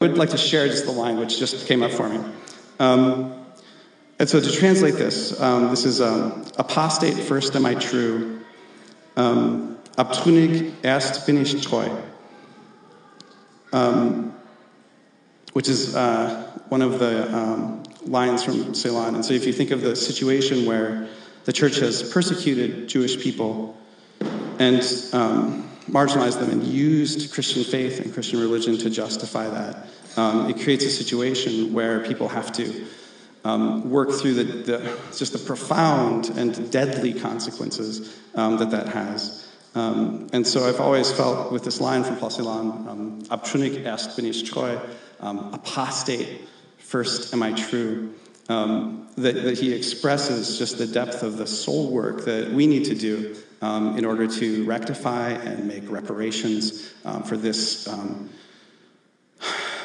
would like to share just the line which just came up for me. Um, and so to translate this, um, this is um, apostate first am I true, um, abtrünnig erst bin ich treu, um, which is uh, one of the um, lines from Celan. And so if you think of the situation where the church has persecuted Jewish people and marginalized them and used Christian faith and Christian religion to justify that. Um, it creates a situation where people have to um, work through the, the, just the profound and deadly consequences um, that that has. Um, and so I've always felt with this line from Paul um, abtrünnig erst bin ich um, apostate first am I true, um, that, that he expresses just the depth of the soul work that we need to do um, in order to rectify and make reparations um, for this. Um,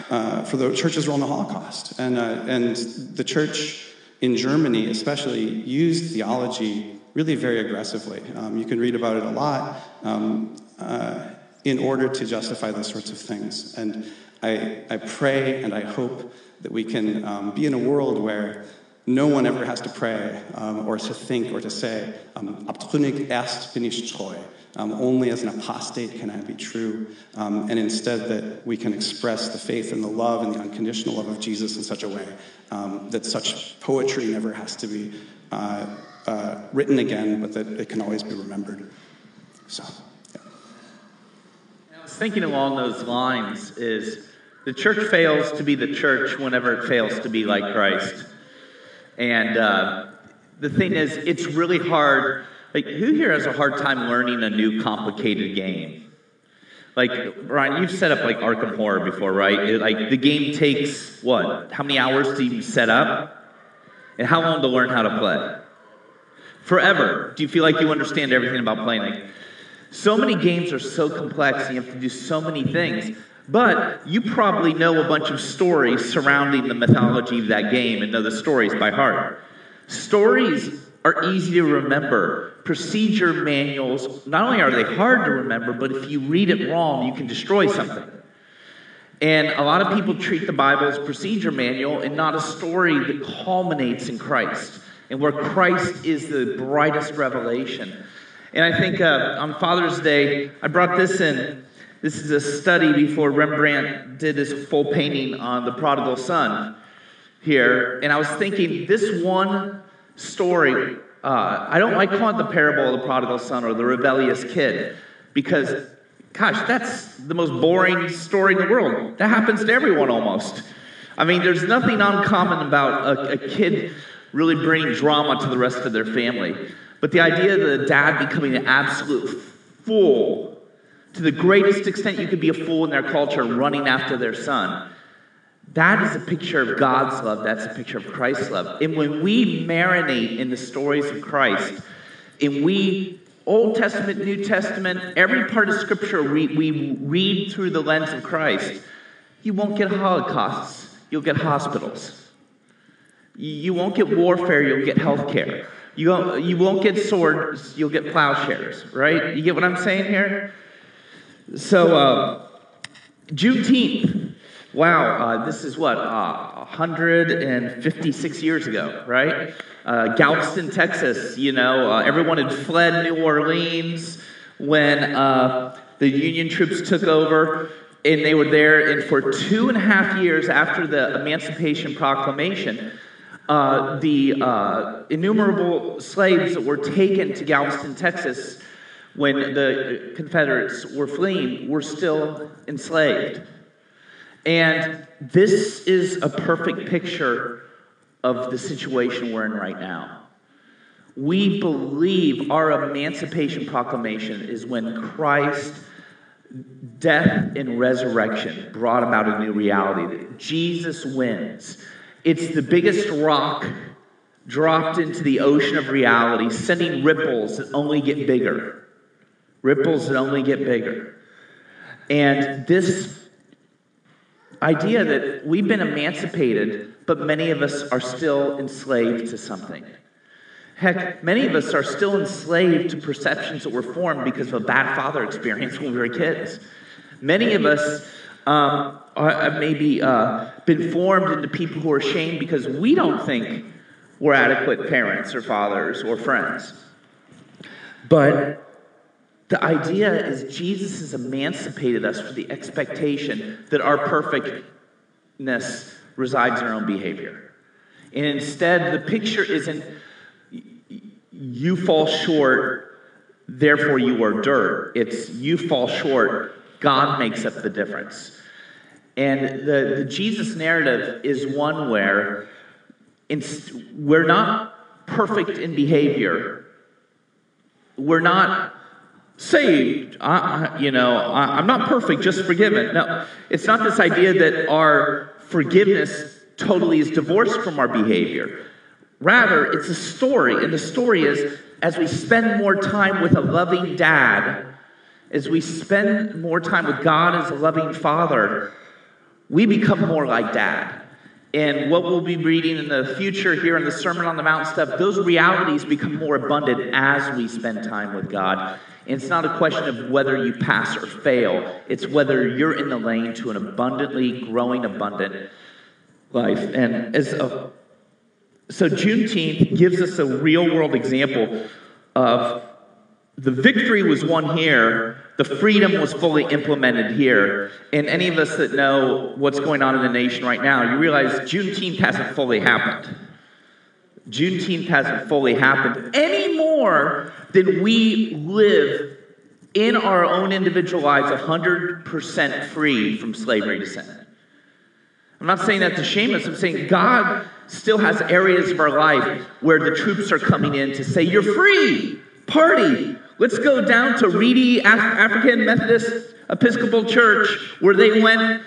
uh, for the church's role in the Holocaust. And, uh, and the church in Germany, especially, used theology really very aggressively. Um, you can read about it a lot um, uh, in order to justify those sorts of things. And I, I pray and I hope that we can um, be in a world where no one ever has to pray um, or to think or to say, um, abtrünnig erst bin ich treu. Um, only as an apostate can I be true. Um, and instead, that we can express the faith and the love and the unconditional love of Jesus in such a way um, that such poetry never has to be uh, uh, written again, but that it can always be remembered. So, yeah. I was thinking along those lines is the church fails to be the church whenever it fails to be like Christ. And uh, the thing is, it's really hard. Like, who here has a hard time learning a new complicated game? Like, Ryan, you've set up like Arkham Horror before, right? It, like, the game takes what? How many hours to even set up? And how long to learn how to play? Forever. Do you feel like you understand everything about playing? Like, so many games are so complex, and you have to do so many things. But you probably know a bunch of stories surrounding the mythology of that game and know the stories by heart. Stories are easy to remember. Procedure manuals, not only are they hard to remember, but if you read it wrong, you can destroy something. And a lot of people treat the Bible as procedure manual and not a story that culminates in Christ and where Christ is the brightest revelation. And I think uh, on Father's Day, I brought this in this is a study before Rembrandt did his full painting on the prodigal son here. And I was thinking, this one story, uh, I don't like calling it the parable of the prodigal son or the rebellious kid because, gosh, that's the most boring story in the world. That happens to everyone almost. I mean, there's nothing uncommon about a, a kid really bringing drama to the rest of their family. But the idea of the dad becoming an absolute fool to the greatest extent you could be a fool in their culture running after their son. That is a picture of God's love. That's a picture of Christ's love. And when we marinate in the stories of Christ, and we, Old Testament, New Testament, every part of Scripture, we, we read through the lens of Christ, you won't get holocausts. You'll get hospitals. You won't get warfare. You'll get health care. You won't, you won't get swords. You'll get plowshares, right? You get what I'm saying here? So, uh, Juneteenth. Wow, uh, this is what, uh, 156 years ago, right? Uh, Galveston, Texas, you know, uh, everyone had fled New Orleans when uh, the Union troops took over, and they were there. And for two and a half years after the Emancipation Proclamation, uh, the innumerable slaves that were taken to Galveston, Texas, when the Confederates were fleeing, were still enslaved. And this is a perfect picture of the situation we're in right now. We believe our Emancipation Proclamation is when Christ, death and resurrection brought about a new reality. That Jesus wins. It's the biggest rock dropped into the ocean of reality, sending ripples that only get bigger ripples that only get bigger. And this idea that we've been emancipated, but many of us are still enslaved to something. Heck, many of us are still enslaved to perceptions that were formed because of a bad father experience when we were kids. Many of us um, have maybe uh, been formed into people who are ashamed because we don't think we're adequate parents or fathers or friends. But the idea is Jesus has emancipated us from the expectation that our perfectness resides in our own behavior. And instead, the picture isn't you fall short, therefore you are dirt. It's you fall short, God makes up the difference. And the, the Jesus narrative is one where we're not perfect in behavior. We're not saved. I, you know, I, I'm not perfect, just forgiven. No, it's not this idea that our forgiveness totally is divorced from our behavior. Rather, it's a story, and the story is as we spend more time with a loving dad, as we spend more time with God as a loving father, we become more like dad. And what we'll be reading in the future here in the Sermon on the Mount stuff, those realities become more abundant as we spend time with God. It's not a question of whether you pass or fail, it's whether you're in the lane to an abundantly growing, abundant life. And as a, so, Juneteenth gives us a real world example of the victory was won here, the freedom was fully implemented here. And any of us that know what's going on in the nation right now, you realize Juneteenth hasn't fully happened. Juneteenth hasn't fully happened any more than we live in our own individual lives 100% free from slavery to sin. I'm not saying that to shame us, I'm saying God still has areas of our life where the troops are coming in to say, You're free, party, Let's go down to Reedy Af- African Methodist Episcopal Church, where they went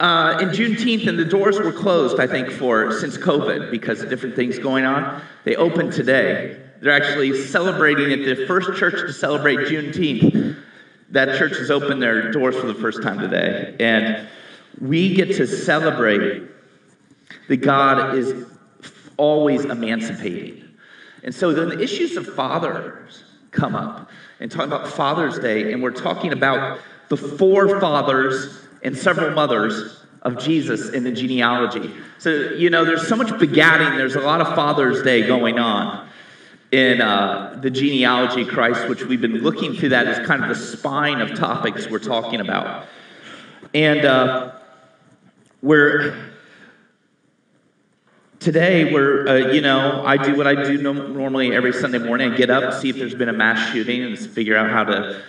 uh, in Juneteenth, and the doors were closed, I think, for since COVID because of different things going on. They opened today. They're actually celebrating it. The first church to celebrate Juneteenth. That church has opened their doors for the first time today, and we get to celebrate that God is always emancipating. And so then the issues of fathers come up and talk about Father's Day, and we're talking about the four fathers and several mothers of Jesus in the genealogy. So, you know, there's so much begatting, there's a lot of Father's Day going on in uh, the genealogy of Christ, which we've been looking through that as kind of the spine of topics we're talking about. And uh, we're today we're uh, you know i do what i do normally every sunday morning. I get up see if there's been a mass shooting and figure out how to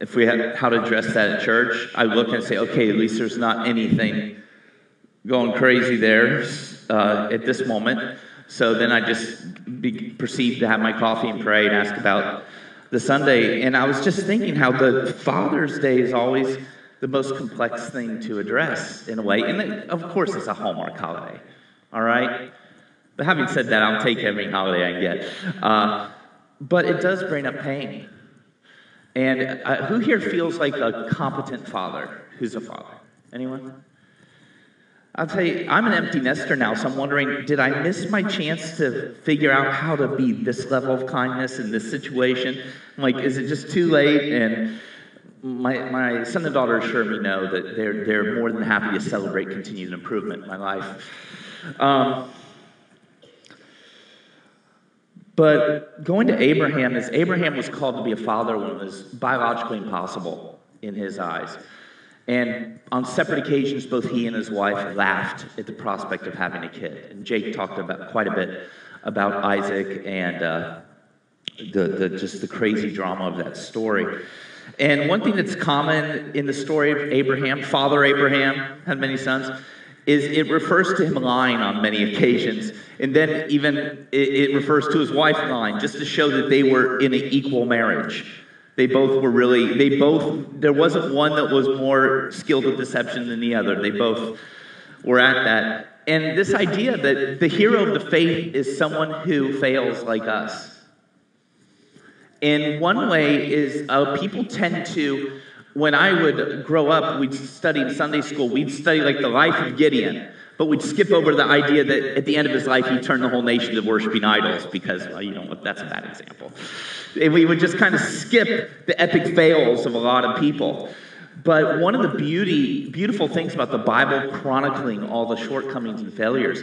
if we had how to address that at church. I look and say okay at least there's not anything going crazy there uh, at this moment. So then i just be, perceived to have my coffee and pray and ask about the sunday and i was just thinking how the father's day is always the most complex thing to address in a way and it, of course it's a hallmark holiday all right? But having said that, I'll take every holiday I can get. Uh, but it does bring up pain. And uh, who here feels like a competent father? Who's a father? Anyone? I'll tell you, I'm an empty nester now, so I'm wondering did I miss my chance to figure out how to be this level of kindness in this situation? I'm like, is it just too late? And my, my son and daughter assure me no, that they're, they're more than happy to celebrate continued improvement in my life. Um, but going to Abraham is Abraham was called to be a father when it was biologically impossible in his eyes. And on separate occasions, both he and his wife laughed at the prospect of having a kid. And Jake talked about quite a bit about Isaac and uh, the, the, just the crazy drama of that story. And one thing that's common in the story of Abraham, Father Abraham had many sons, is it refers to him lying on many occasions. And then even it, it refers to his wife lying, just to show that they were in an equal marriage. They both were really, they both, there wasn't one that was more skilled with deception than the other. They both were at that. And this idea that the hero of the faith is someone who fails like us. And one way is uh, people tend to when I would grow up, we'd study in Sunday school, we'd study like the life of Gideon, but we'd skip over the idea that at the end of his life, he turned the whole nation to worshiping idols because, well, you know, that's a bad example. And we would just kind of skip the epic fails of a lot of people. But one of the beauty, beautiful things about the Bible chronicling all the shortcomings and failures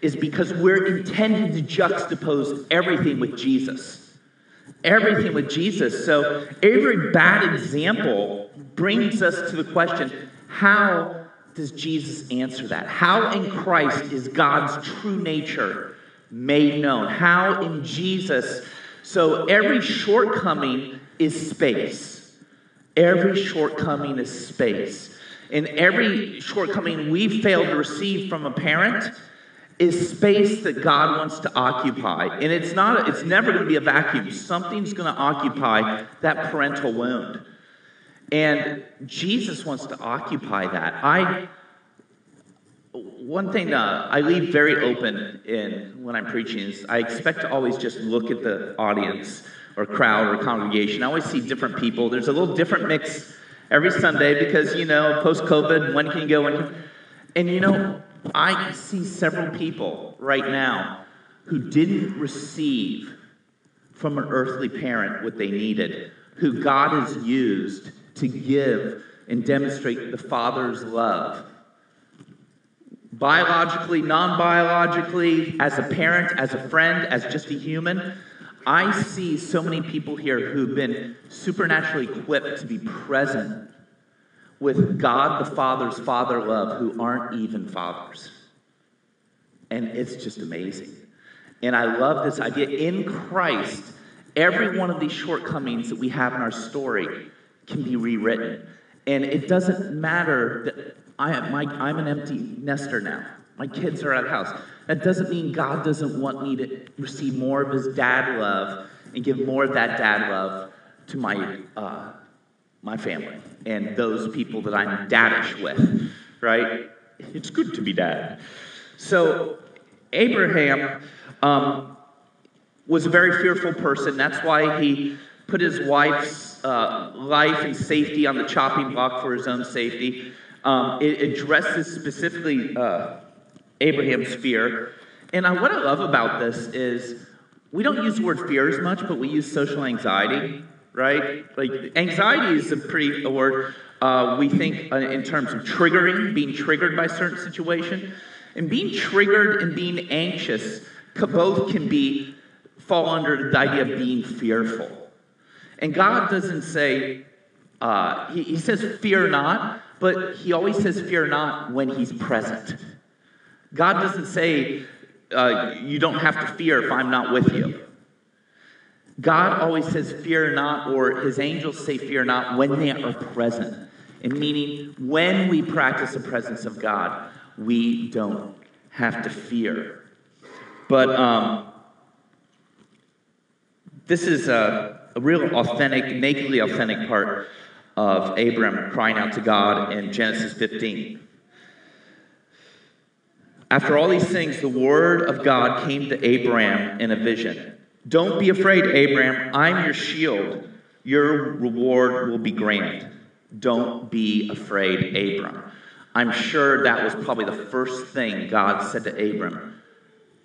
is because we're intended to juxtapose everything with Jesus. Everything with Jesus. So every bad example brings us to the question how does Jesus answer that? How in Christ is God's true nature made known? How in Jesus? So every shortcoming is space. Every shortcoming is space. And every shortcoming we fail to receive from a parent is space that God wants to occupy. And it's not it's never going to be a vacuum. Something's going to occupy that parental wound. And Jesus wants to occupy that. I one thing uh, I leave very open in when I'm preaching is I expect to always just look at the audience or crowd or congregation. I always see different people. There's a little different mix every Sunday because you know post COVID, when can you go? And you know I see several people right now who didn't receive from an earthly parent what they needed, who God has used to give and demonstrate the Father's love. Biologically, non biologically, as a parent, as a friend, as just a human, I see so many people here who've been supernaturally equipped to be present with God the Father's father love who aren't even fathers. And it's just amazing. And I love this idea. In Christ, every one of these shortcomings that we have in our story can be rewritten. And it doesn't matter that I, my, I'm an empty nester now. My kids are at house. That doesn't mean God doesn't want me to receive more of his dad love and give more of that dad love to my, uh, my family and those people that I'm daddish with, right? It's good to be dad. So, Abraham um, was a very fearful person. That's why he put his wife's uh, life and safety on the chopping block for his own safety. Um, it addresses specifically uh, Abraham's fear. And I, what I love about this is we don't use the word fear as much, but we use social anxiety right? Like anxiety is a pretty a word uh, we think uh, in terms of triggering, being triggered by a certain situation, and being triggered and being anxious both can be fall under the idea of being fearful. And God doesn't say uh, he, he says fear not, but he always says fear not when he's present. God doesn't say uh, you don't have to fear if I'm not with you. God always says, Fear not, or his angels say, Fear not, when they are present. And meaning, when we practice the presence of God, we don't have to fear. But um, this is a, a real authentic, nakedly authentic part of Abram crying out to God in Genesis 15. After all these things, the word of God came to Abram in a vision. Don't be afraid, Abraham. I'm your shield. Your reward will be grand. Don't be afraid, Abram. I'm sure that was probably the first thing God said to Abram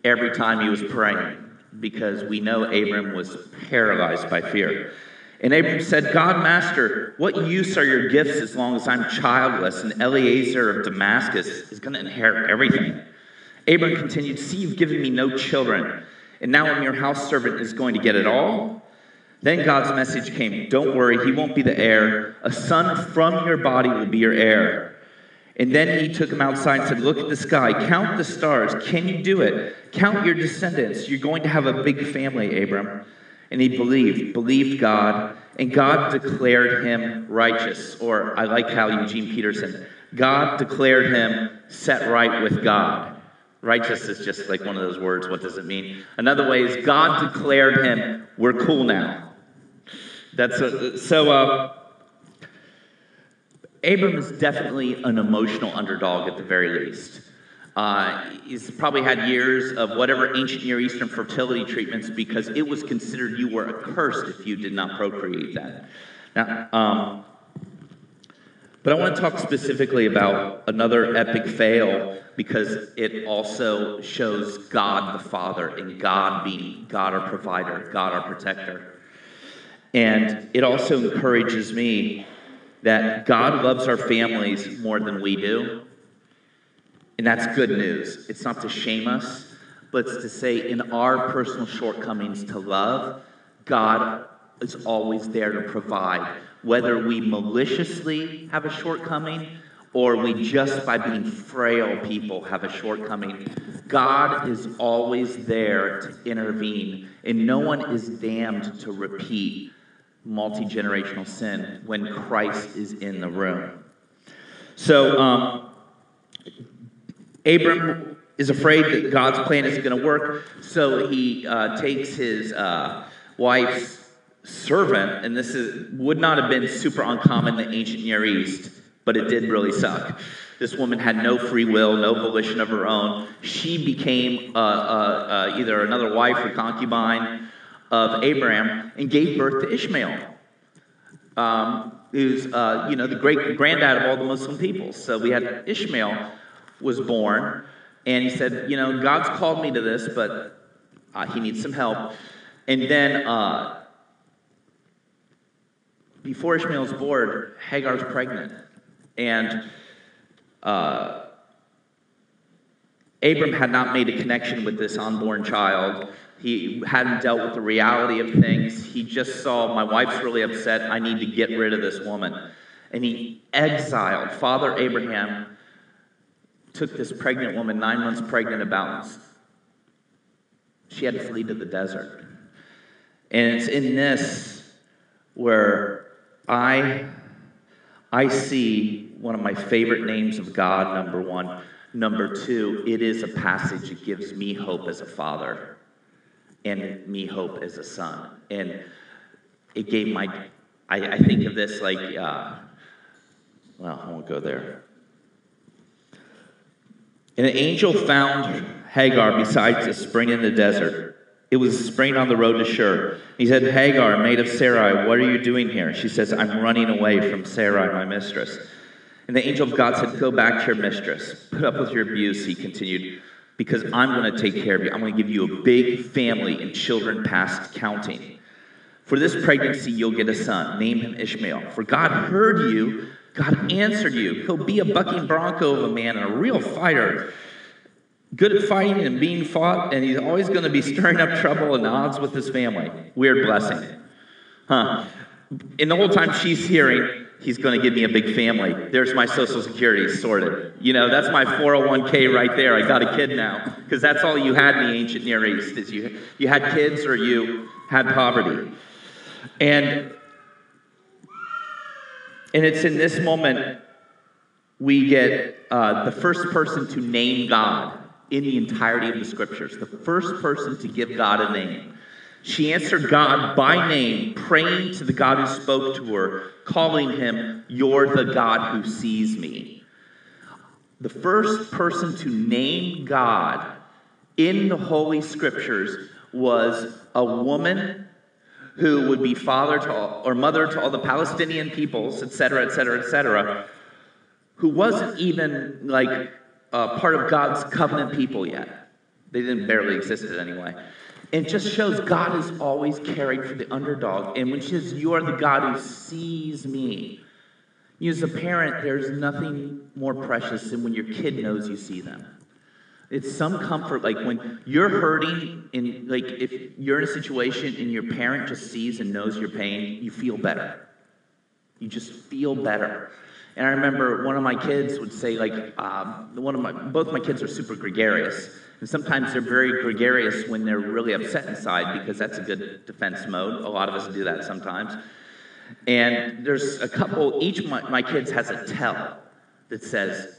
every time he was praying, because we know Abram was paralyzed by fear. And Abram said, God, Master, what use are your gifts as long as I'm childless and Eliezer of Damascus is going to inherit everything? Abram continued, See, you've given me no children and now I'm your house servant is going to get it all. Then God's message came Don't worry, he won't be the heir. A son from your body will be your heir. And then he took him outside and said, Look at the sky, count the stars. Can you do it? Count your descendants. You're going to have a big family, Abram. And he believed, believed God, and God declared him righteous. Or I like how Eugene Peterson, God declared him set right with God. Righteous is just like one of those words. What does it mean? Another way is God declared him, we're cool now. That's a, so, uh, Abram is definitely an emotional underdog at the very least. Uh, he's probably had years of whatever ancient Near Eastern fertility treatments because it was considered you were accursed if you did not procreate that. Now, um, but I want to talk specifically about another epic fail because it also shows God the Father and God being God our provider, God our protector. And it also encourages me that God loves our families more than we do. And that's good news. It's not to shame us, but it's to say in our personal shortcomings to love, God is always there to provide. Whether we maliciously have a shortcoming or we just by being frail people have a shortcoming, God is always there to intervene. And no one is damned to repeat multi generational sin when Christ is in the room. So, um, Abram is afraid that God's plan isn't going to work, so he uh, takes his uh, wife's servant, and this is, would not have been super uncommon in the ancient Near East, but it did really suck. This woman had no free will, no volition of her own. She became uh, uh, uh either another wife or concubine of Abraham and gave birth to Ishmael, um, who's uh, you know the great granddad of all the Muslim peoples. So we had Ishmael was born, and he said, you know, God's called me to this, but uh, he needs some help. And then uh, before Ishmael's born, Hagar's pregnant, and uh, Abram had not made a connection with this unborn child. He hadn't dealt with the reality of things. He just saw, my wife's really upset. I need to get rid of this woman. And he exiled Father Abraham, took this pregnant woman, nine months pregnant, about. She had to flee to the desert. And it's in this where I, I see one of my favorite names of God, number one. Number two, it is a passage that gives me hope as a father and me hope as a son. And it gave my, I, I think of this like, uh, well, I won't go there. And an angel found Hagar beside a spring in the desert. It was a spring on the road to Shur. He said, Hagar, maid of Sarai, what are you doing here? She says, I'm running away from Sarai, my mistress. And the angel of God said, Go back to your mistress. Put up with your abuse, he continued because I'm going to take care of you. I'm going to give you a big family and children past counting. For this pregnancy, you'll get a son. Name him Ishmael. For God heard you, God answered you. He'll be a bucking bronco of a man and a real fighter. Good at fighting and being fought, and he's always going to be stirring up trouble and odds with his family. Weird blessing. Huh. And the whole time she's hearing, he's going to give me a big family. There's my social security sorted. You know, that's my 401k right there. I got a kid now because that's all you had in the ancient Near East is you you had kids or you had poverty. And and it's in this moment we get uh, the first person to name God in the entirety of the scriptures. The first person to give God a name. She answered God by name, praying to the God who spoke to her, calling him, You're the God who sees me. The first person to name God in the Holy Scriptures was a woman who would be father to all, or mother to all the Palestinian peoples, etc., etc., etc., who wasn't even like uh, part of God's covenant people yet. They didn't barely existed anyway. It just shows God is always caring for the underdog. And when she says, You are the God who sees me, you as a parent, there's nothing more precious than when your kid knows you see them. It's some comfort, like when you're hurting, and like if you're in a situation and your parent just sees and knows your pain, you feel better. You just feel better. And I remember one of my kids would say, like, um, one of my, both my kids are super gregarious. And sometimes they're very gregarious when they're really upset inside because that's a good defense mode. A lot of us do that sometimes. And there's a couple, each my, my kids has a tell that says,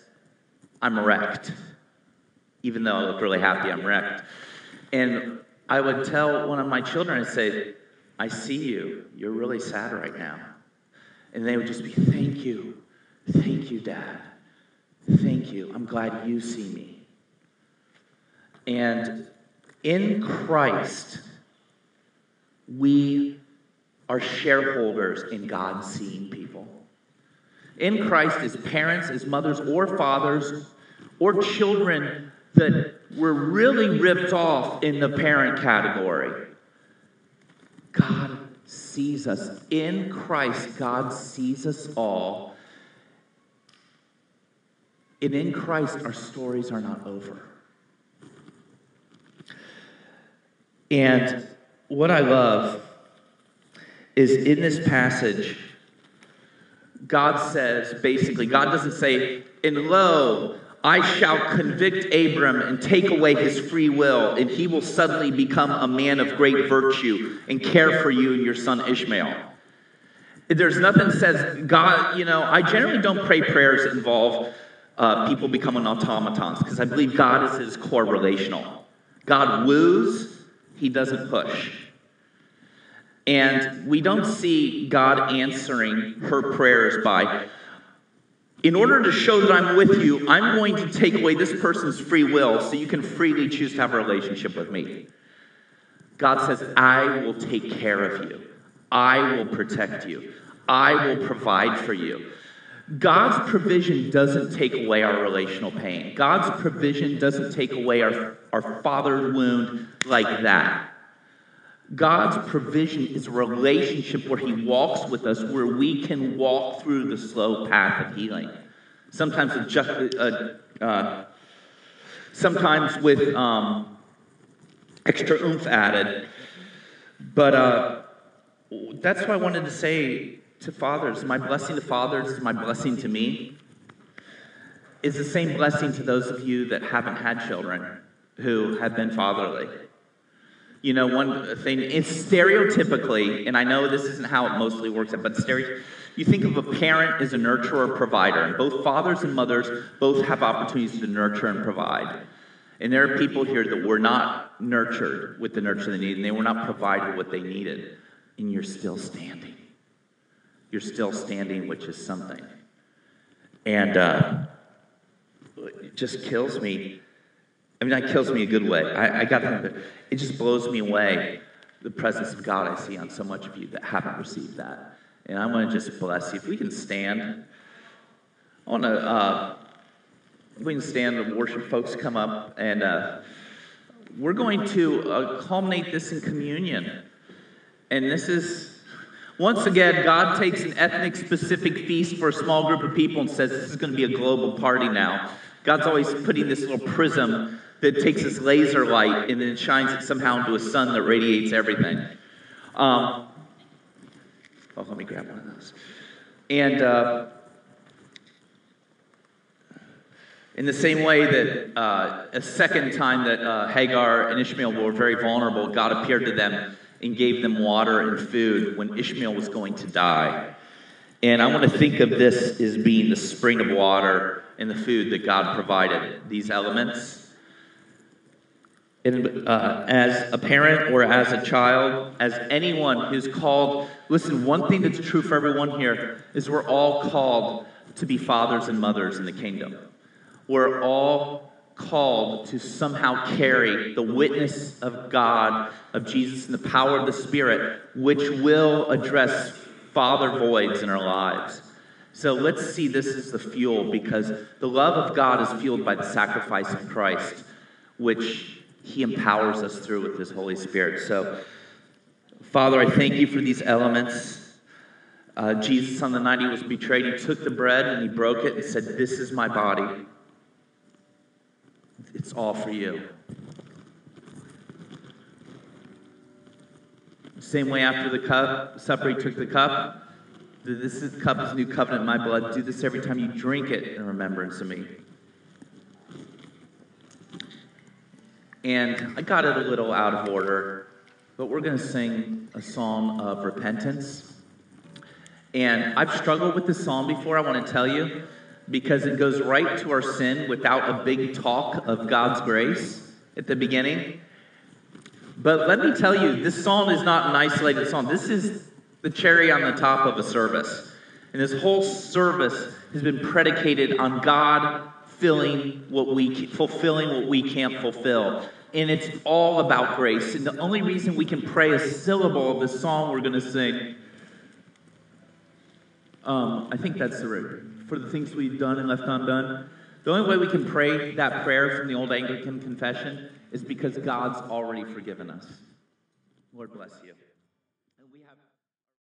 I'm wrecked. Even though I look really happy, I'm wrecked. And I would tell one of my children, I'd say, I see you. You're really sad right now. And they would just be, Thank you. Thank you, Dad. Thank you. I'm glad you see me. And in Christ, we are shareholders in God seeing people. In Christ, as parents, as mothers, or fathers, or children that were really ripped off in the parent category, God sees us. In Christ, God sees us all. And in Christ, our stories are not over. And what I love is in this passage, God says basically, God doesn't say, and lo, I shall convict Abram and take away his free will, and he will suddenly become a man of great virtue and care for you and your son Ishmael. There's nothing says, God, you know, I generally don't pray prayers that involve uh, people becoming automatons because I believe God is his core relational. God woos, he doesn't push. And we don't see God answering her prayers by, in order to show that I'm with you, I'm going to take away this person's free will so you can freely choose to have a relationship with me. God says, I will take care of you. I will protect you. I will provide for you. God's provision doesn't take away our relational pain. God's provision doesn't take away our, our father's wound like that. God's provision is a relationship where He walks with us, where we can walk through the slow path of healing. Sometimes with just, uh, uh, sometimes with um, extra oomph added. But uh, that's what I wanted to say to fathers. My blessing to fathers is my blessing to me. Is the same blessing to those of you that haven't had children who have been fatherly. You know, one thing, it's stereotypically, and I know this isn't how it mostly works, but stereo, you think of a parent as a nurturer provider, and both fathers and mothers both have opportunities to nurture and provide. And there are people here that were not nurtured with the nurture they needed, and they were not provided with what they needed, and you're still standing. You're still standing, which is something. And uh, it just kills me I mean, that kills me a good way. I, I got to, it just blows me away the presence of God I see on so much of you that haven't received that. And I want to just bless you. If we can stand, I want to, uh, we can stand, the worship folks come up, and uh, we're going to uh, culminate this in communion. And this is, once again, God takes an ethnic specific feast for a small group of people and says this is going to be a global party now. God's always putting this little prism that takes this laser light and then shines it somehow into a sun that radiates everything. Um, oh, let me grab one of those. And uh, in the same way that uh, a second time that uh, Hagar and Ishmael were very vulnerable, God appeared to them and gave them water and food when Ishmael was going to die. And I want to think of this as being the spring of water and the food that God provided, these elements in, uh, as a parent or as a child, as anyone who's called, listen, one thing that's true for everyone here is we're all called to be fathers and mothers in the kingdom. We're all called to somehow carry the witness of God, of Jesus, and the power of the Spirit, which will address father voids in our lives. So let's see this as the fuel because the love of God is fueled by the sacrifice of Christ, which he empowers us through with His Holy Spirit. So, Father, I thank you for these elements. Uh, Jesus, on the night he was betrayed, he took the bread and he broke it and said, This is my body. It's all for you. Same way after the cup, supper, he took the cup. This is, cup is new covenant my blood. Do this every time you drink it in remembrance of me. And I got it a little out of order, but we're going to sing a psalm of repentance. And I've struggled with this psalm before, I want to tell you, because it goes right to our sin without a big talk of God's grace at the beginning. But let me tell you, this psalm is not an isolated psalm. This is the cherry on the top of a service. And this whole service has been predicated on God filling what we fulfilling what we can't fulfill. And it's all about grace. And the only reason we can pray a syllable of the song we're going to sing, um, I think that's the root For the things we've done and left undone. The only way we can pray that prayer from the old Anglican confession is because God's already forgiven us. Lord bless you.